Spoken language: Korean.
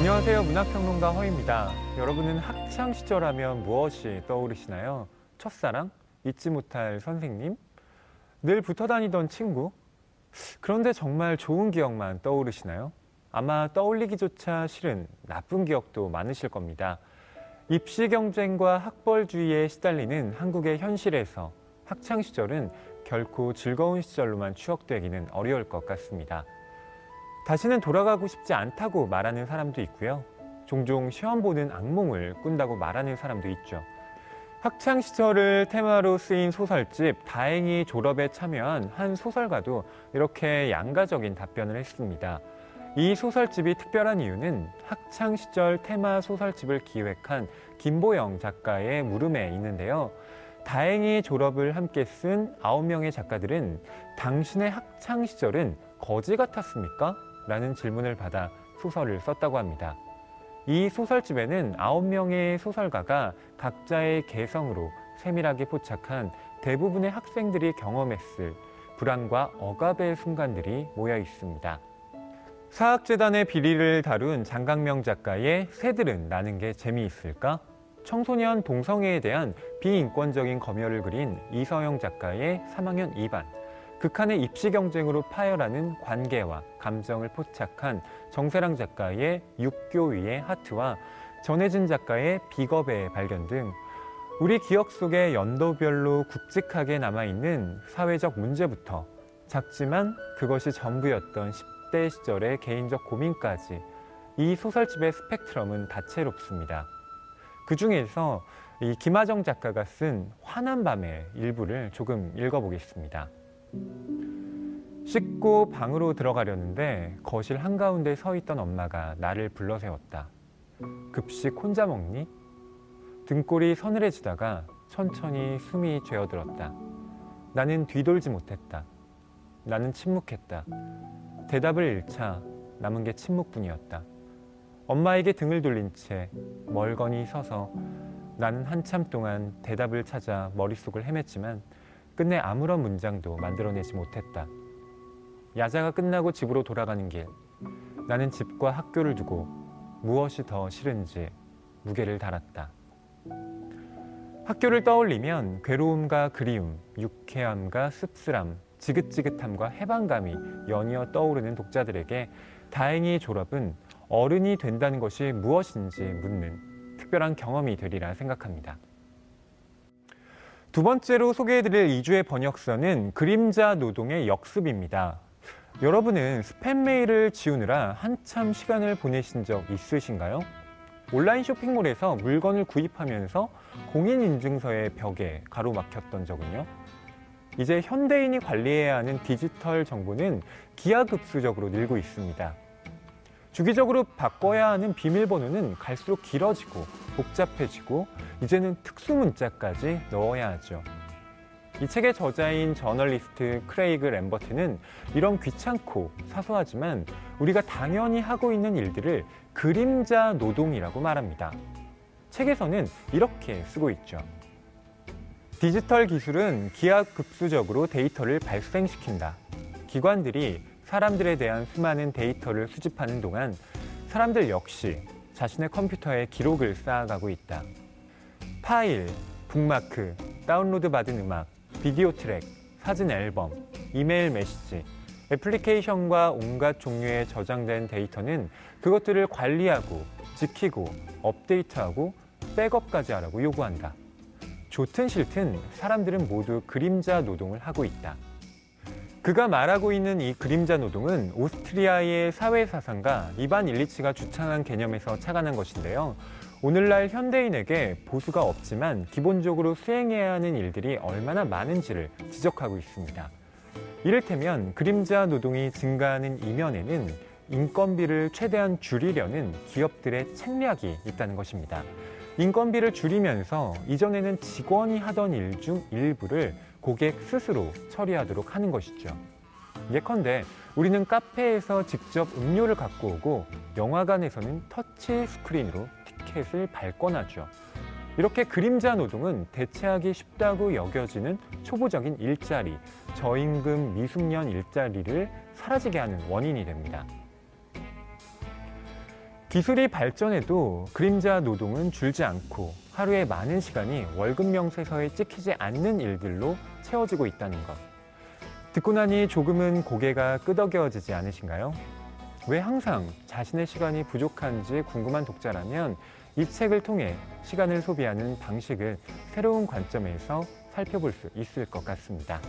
안녕하세요. 문학평론가 허입니다. 여러분은 학창 시절 하면 무엇이 떠오르시나요? 첫사랑? 잊지 못할 선생님? 늘 붙어 다니던 친구? 그런데 정말 좋은 기억만 떠오르시나요? 아마 떠올리기조차 싫은 나쁜 기억도 많으실 겁니다. 입시 경쟁과 학벌주의에 시달리는 한국의 현실에서 학창 시절은 결코 즐거운 시절로만 추억되기는 어려울 것 같습니다. 다시는 돌아가고 싶지 않다고 말하는 사람도 있고요. 종종 시험 보는 악몽을 꾼다고 말하는 사람도 있죠. 학창 시절을 테마로 쓰인 소설집 다행히 졸업에 참여한 한 소설가도 이렇게 양가적인 답변을 했습니다. 이 소설집이 특별한 이유는 학창 시절 테마 소설집을 기획한 김보영 작가의 물음에 있는데요. 다행히 졸업을 함께 쓴 아홉 명의 작가들은 당신의 학창 시절은 거지 같았습니까? 라는 질문을 받아 소설을 썼다고 합니다. 이 소설집에는 아홉 명의 소설가가 각자의 개성으로 세밀하게 포착한 대부분의 학생들이 경험했을 불안과 억압의 순간들이 모여 있습니다. 사학재단의 비리를 다룬 장강명 작가의 새들은 나는 게 재미있을까? 청소년 동성애에 대한 비인권적인 검열을 그린 이서영 작가의 3학년 2반, 극한의 입시 경쟁으로 파열하는 관계와 감정을 포착한 정세랑 작가의 육교 위의 하트와 전혜진 작가의 비겁의 발견 등 우리 기억 속에 연도별로 굵직하게 남아있는 사회적 문제부터 작지만 그것이 전부였던 10대 시절의 개인적 고민까지 이 소설집의 스펙트럼은 다채롭습니다. 그 중에서 이 김하정 작가가 쓴 화난 밤의 일부를 조금 읽어보겠습니다. 씻고 방으로 들어가려는데 거실 한가운데 서 있던 엄마가 나를 불러 세웠다. 급식 혼자 먹니? 등골이 서늘해지다가 천천히 숨이 죄어들었다. 나는 뒤돌지 못했다. 나는 침묵했다. 대답을 잃자 남은 게 침묵뿐이었다. 엄마에게 등을 돌린 채 멀거니 서서 나는 한참 동안 대답을 찾아 머릿속을 헤맸지만 끝내 아무런 문장도 만들어내지 못했다. 야자가 끝나고 집으로 돌아가는 길, 나는 집과 학교를 두고 무엇이 더 싫은지 무게를 달았다. 학교를 떠올리면 괴로움과 그리움, 유쾌함과 씁쓸함, 지긋지긋함과 해방감이 연이어 떠오르는 독자들에게 다행히 졸업은 어른이 된다는 것이 무엇인지 묻는 특별한 경험이 되리라 생각합니다. 두 번째로 소개해드릴 2주의 번역서는 그림자 노동의 역습입니다. 여러분은 스팸 메일을 지우느라 한참 시간을 보내신 적 있으신가요? 온라인 쇼핑몰에서 물건을 구입하면서 공인인증서의 벽에 가로막혔던 적은요? 이제 현대인이 관리해야 하는 디지털 정보는 기하급수적으로 늘고 있습니다. 주기적으로 바꿔야 하는 비밀번호는 갈수록 길어지고 복잡해지고 이제는 특수 문자까지 넣어야 하죠. 이 책의 저자인 저널리스트 크레이그 램버트는 이런 귀찮고 사소하지만 우리가 당연히 하고 있는 일들을 그림자 노동이라고 말합니다. 책에서는 이렇게 쓰고 있죠. 디지털 기술은 기하급수적으로 데이터를 발생시킨다. 기관들이 사람들에 대한 수많은 데이터를 수집하는 동안 사람들 역시 자신의 컴퓨터에 기록을 쌓아가고 있다. 파일, 북마크, 다운로드 받은 음악, 비디오 트랙, 사진 앨범, 이메일 메시지, 애플리케이션과 온갖 종류의 저장된 데이터는 그것들을 관리하고 지키고 업데이트하고 백업까지 하라고 요구한다. 좋든 싫든 사람들은 모두 그림자 노동을 하고 있다. 그가 말하고 있는 이 그림자 노동은 오스트리아의 사회사상가 이반 일리치가 주창한 개념에서 착안한 것인데요. 오늘날 현대인에게 보수가 없지만 기본적으로 수행해야 하는 일들이 얼마나 많은지를 지적하고 있습니다. 이를테면 그림자 노동이 증가하는 이면에는 인건비를 최대한 줄이려는 기업들의 책략이 있다는 것입니다. 인건비를 줄이면서 이전에는 직원이 하던 일 중 일부를 고객 스스로 처리하도록 하는 것이죠. 예컨대 우리는 카페에서 직접 음료를 갖고 오고 영화관에서는 터치 스크린으로 티켓을 발권하죠. 이렇게 그림자 노동은 대체하기 쉽다고 여겨지는 초보적인 일자리, 저임금 미숙년 일자리를 사라지게 하는 원인이 됩니다. 기술이 발전해도 그림자 노동은 줄지 않고 하루에 많은 시간이 월급 명세서에 찍히지 않는 일들로 채워지고 있다는 것. 듣고 나니 조금은 고개가 끄덕여지지 않으신가요? 왜 항상 자신의 시간이 부족한지 궁금한 독자라면 이 책을 통해 시간을 소비하는 방식을 새로운 관점에서 살펴볼 수 있을 것 같습니다.